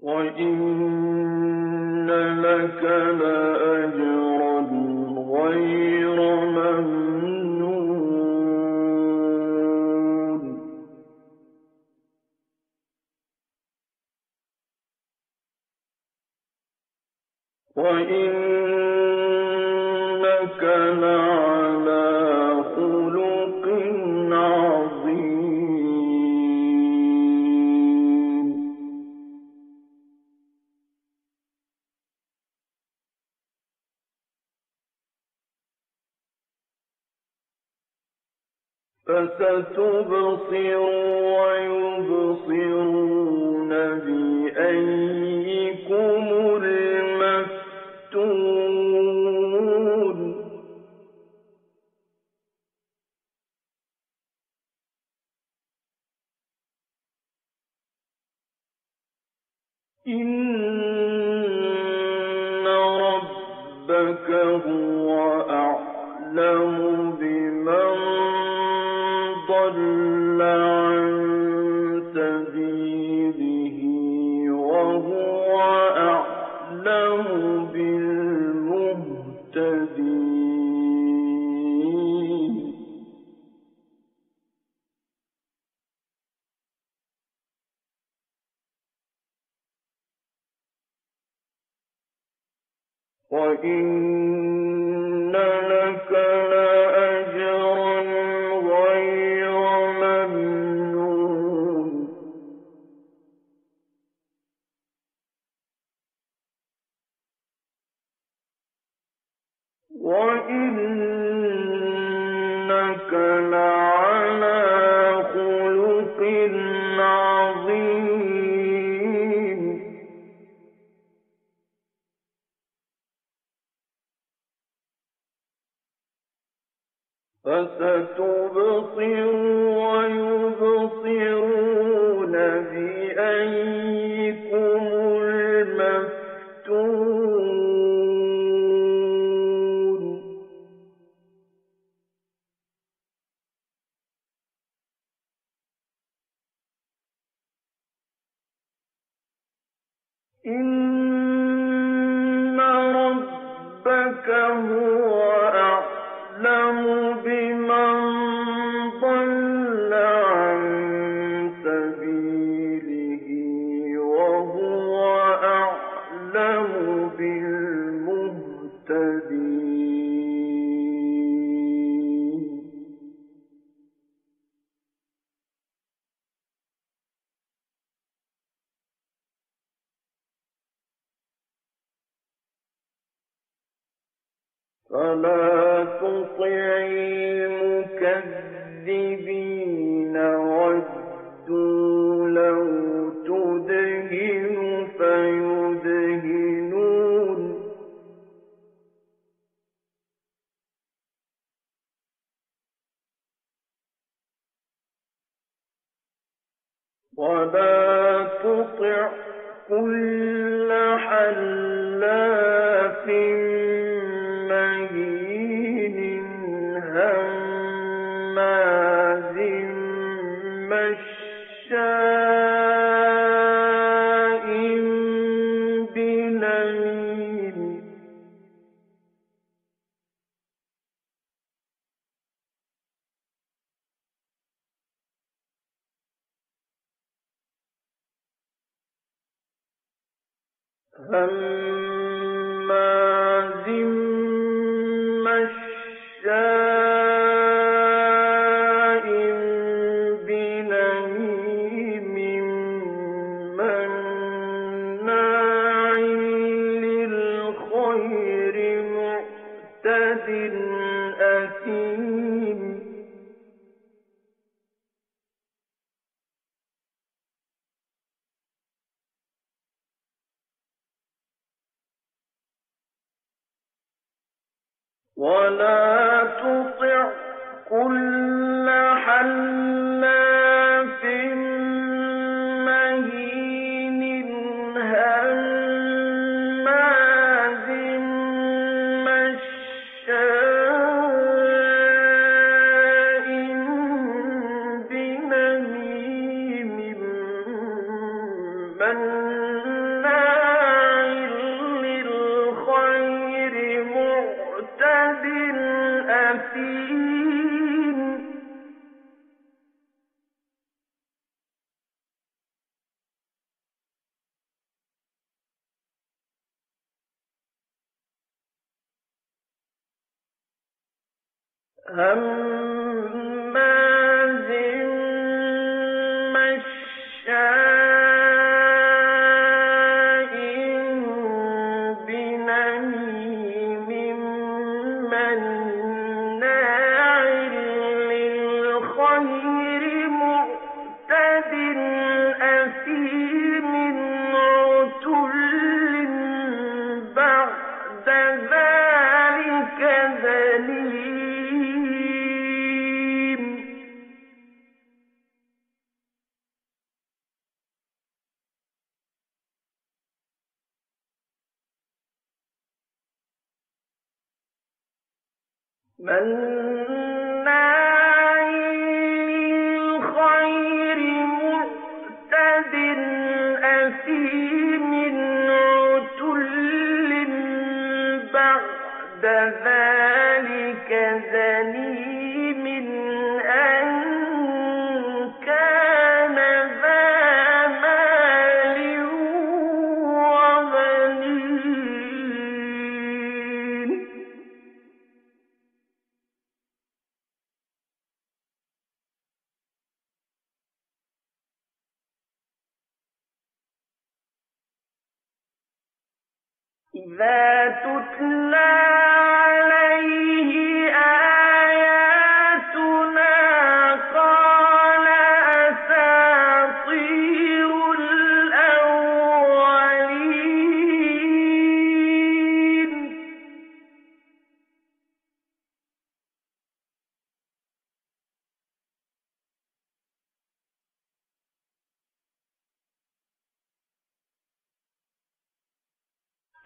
وإن فستبصر ويبصرون بأيكم المفتون. إن وإن فلا تطع المكذبين هم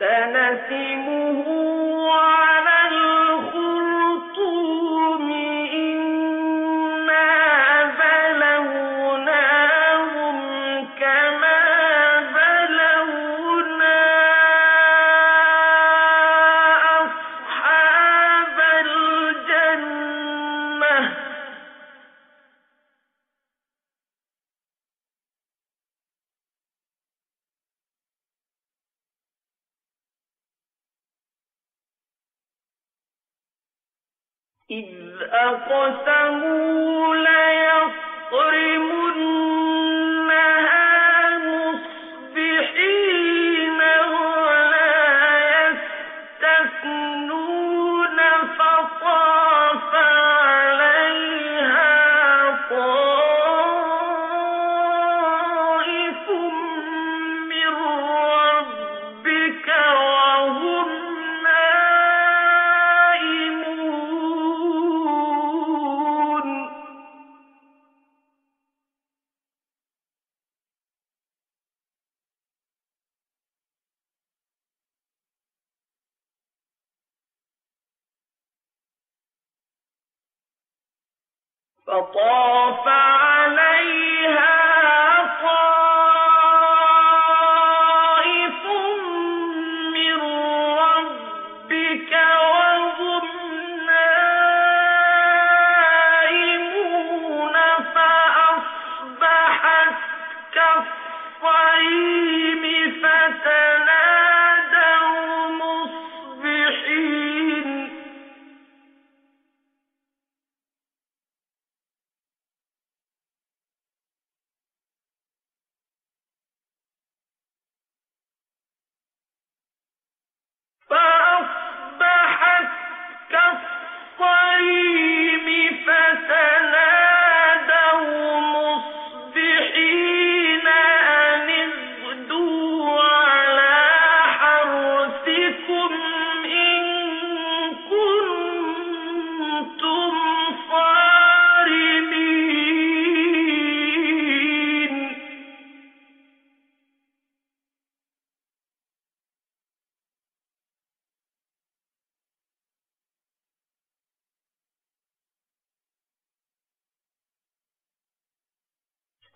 سنسمه على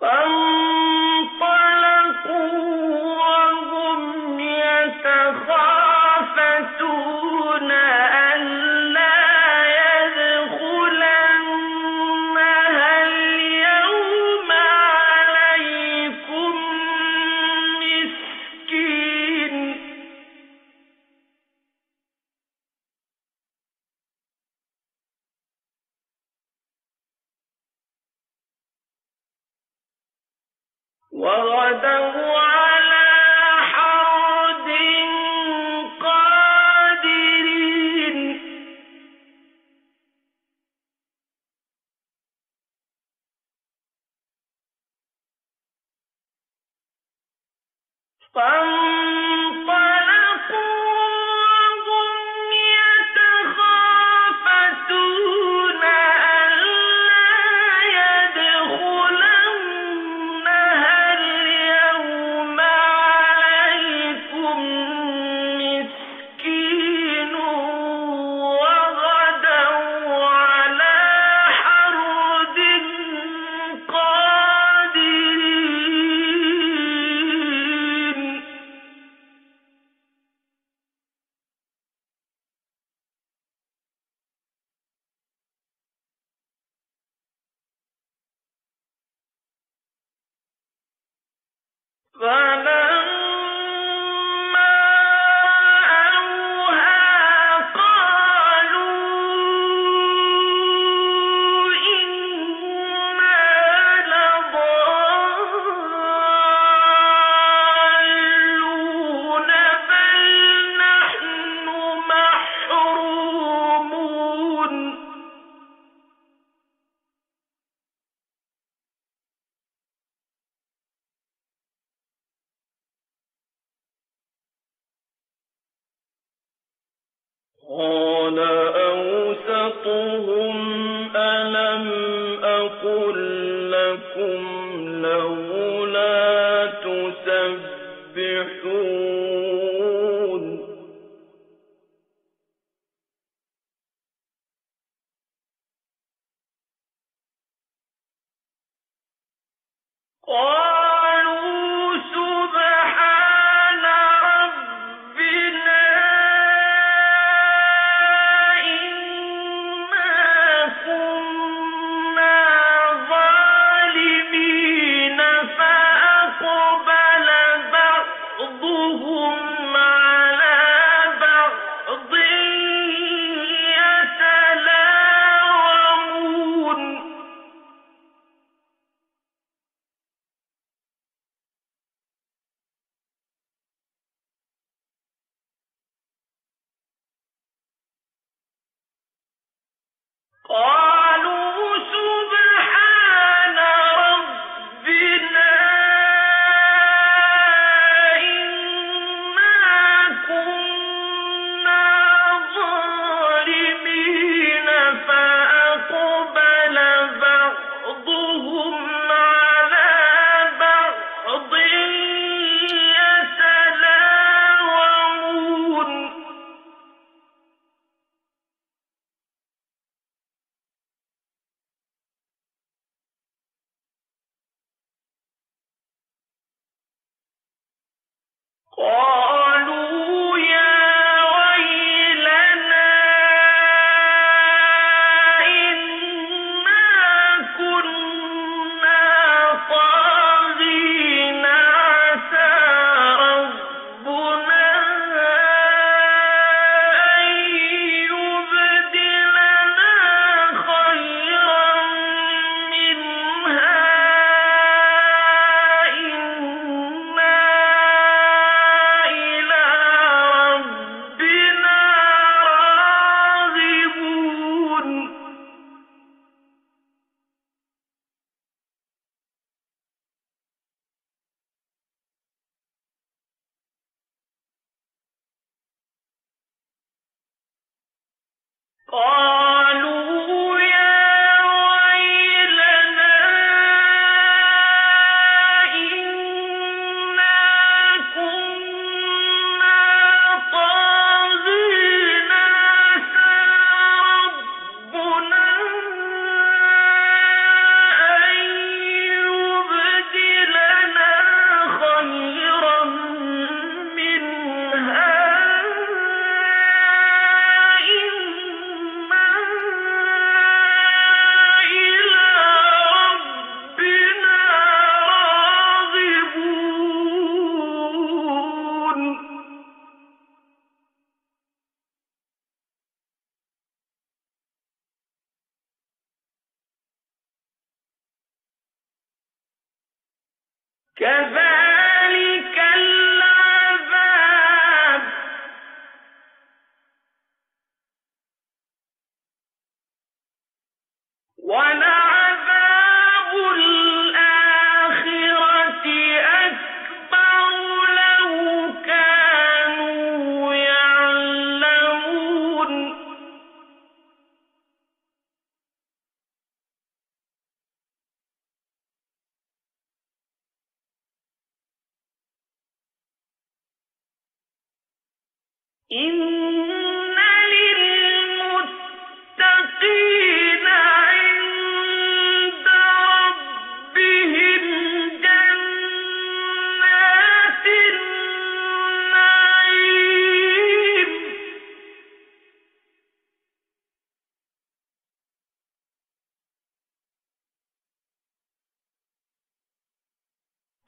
أم Bye. فلا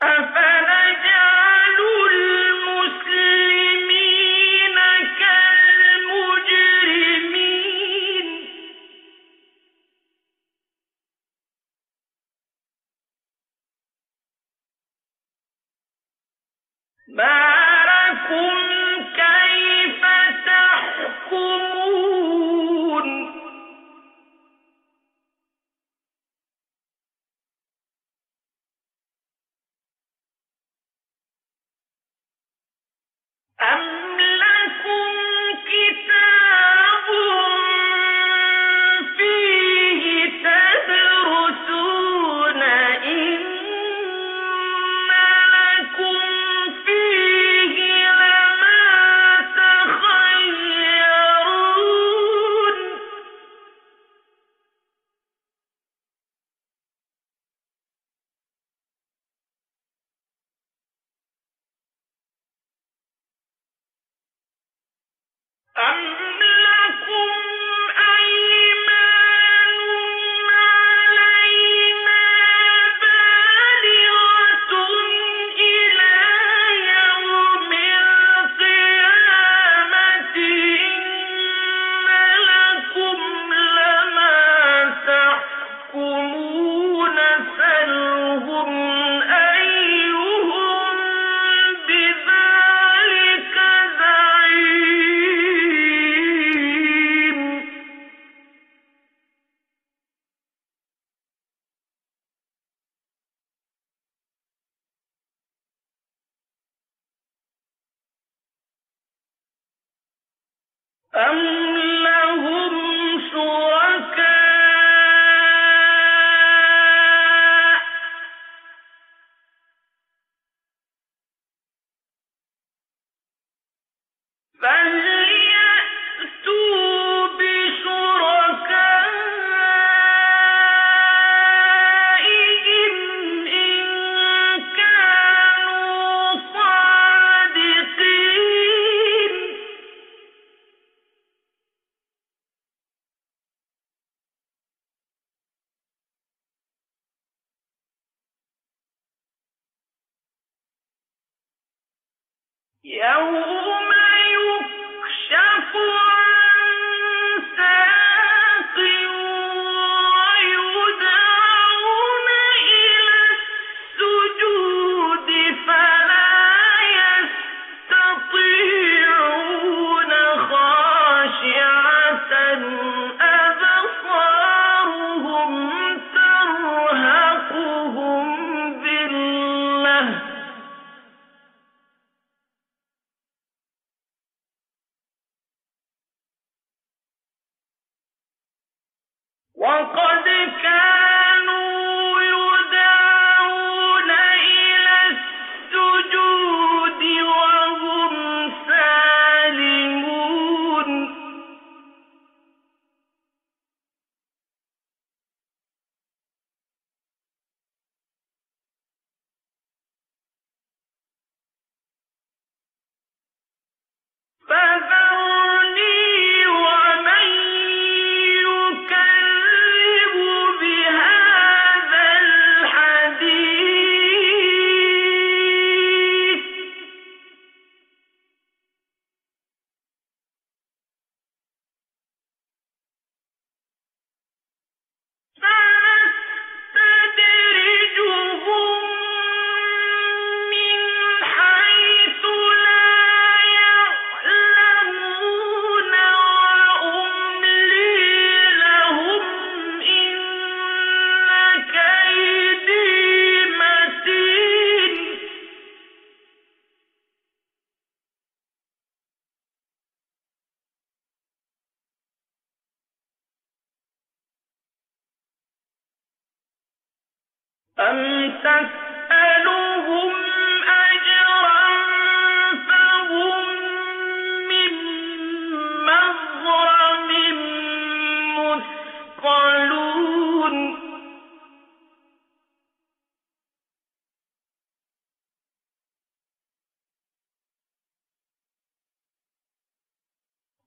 Perfect. يوم يكشف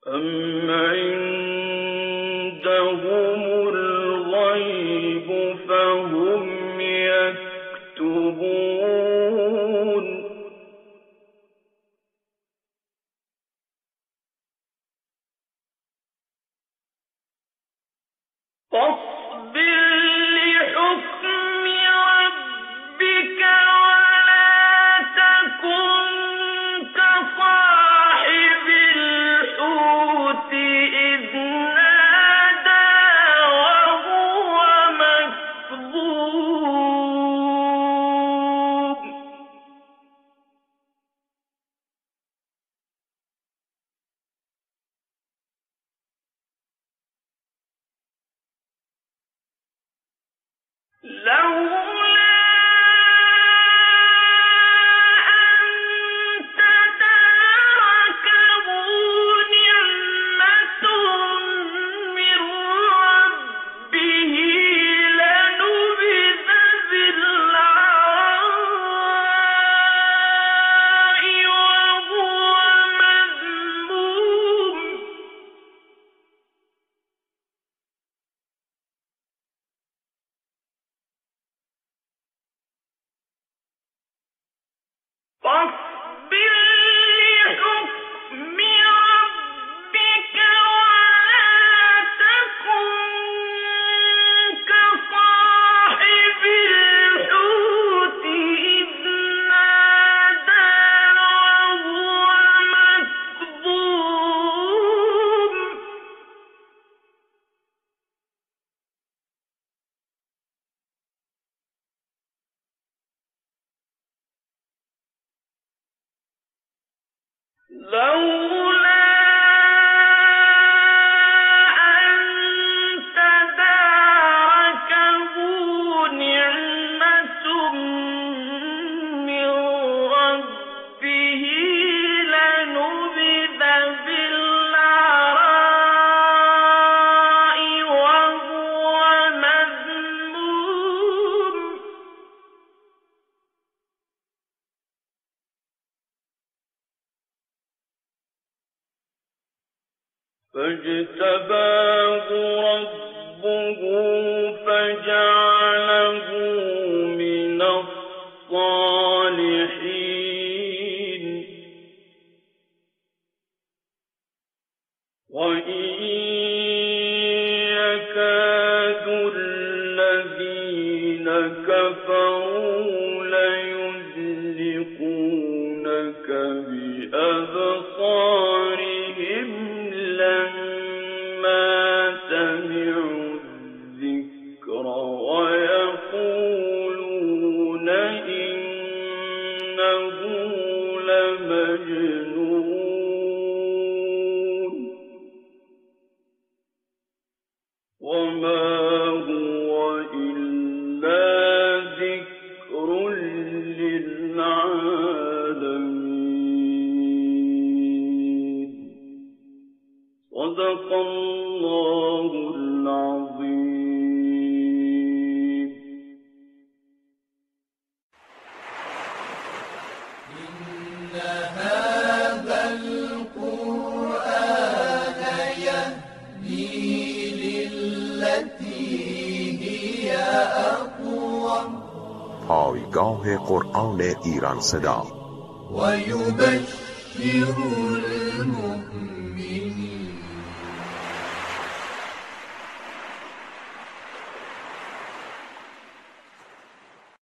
أم عندهم لولا فاجتباه ربه فجعله وما هو راه قرآن ایران صدا. و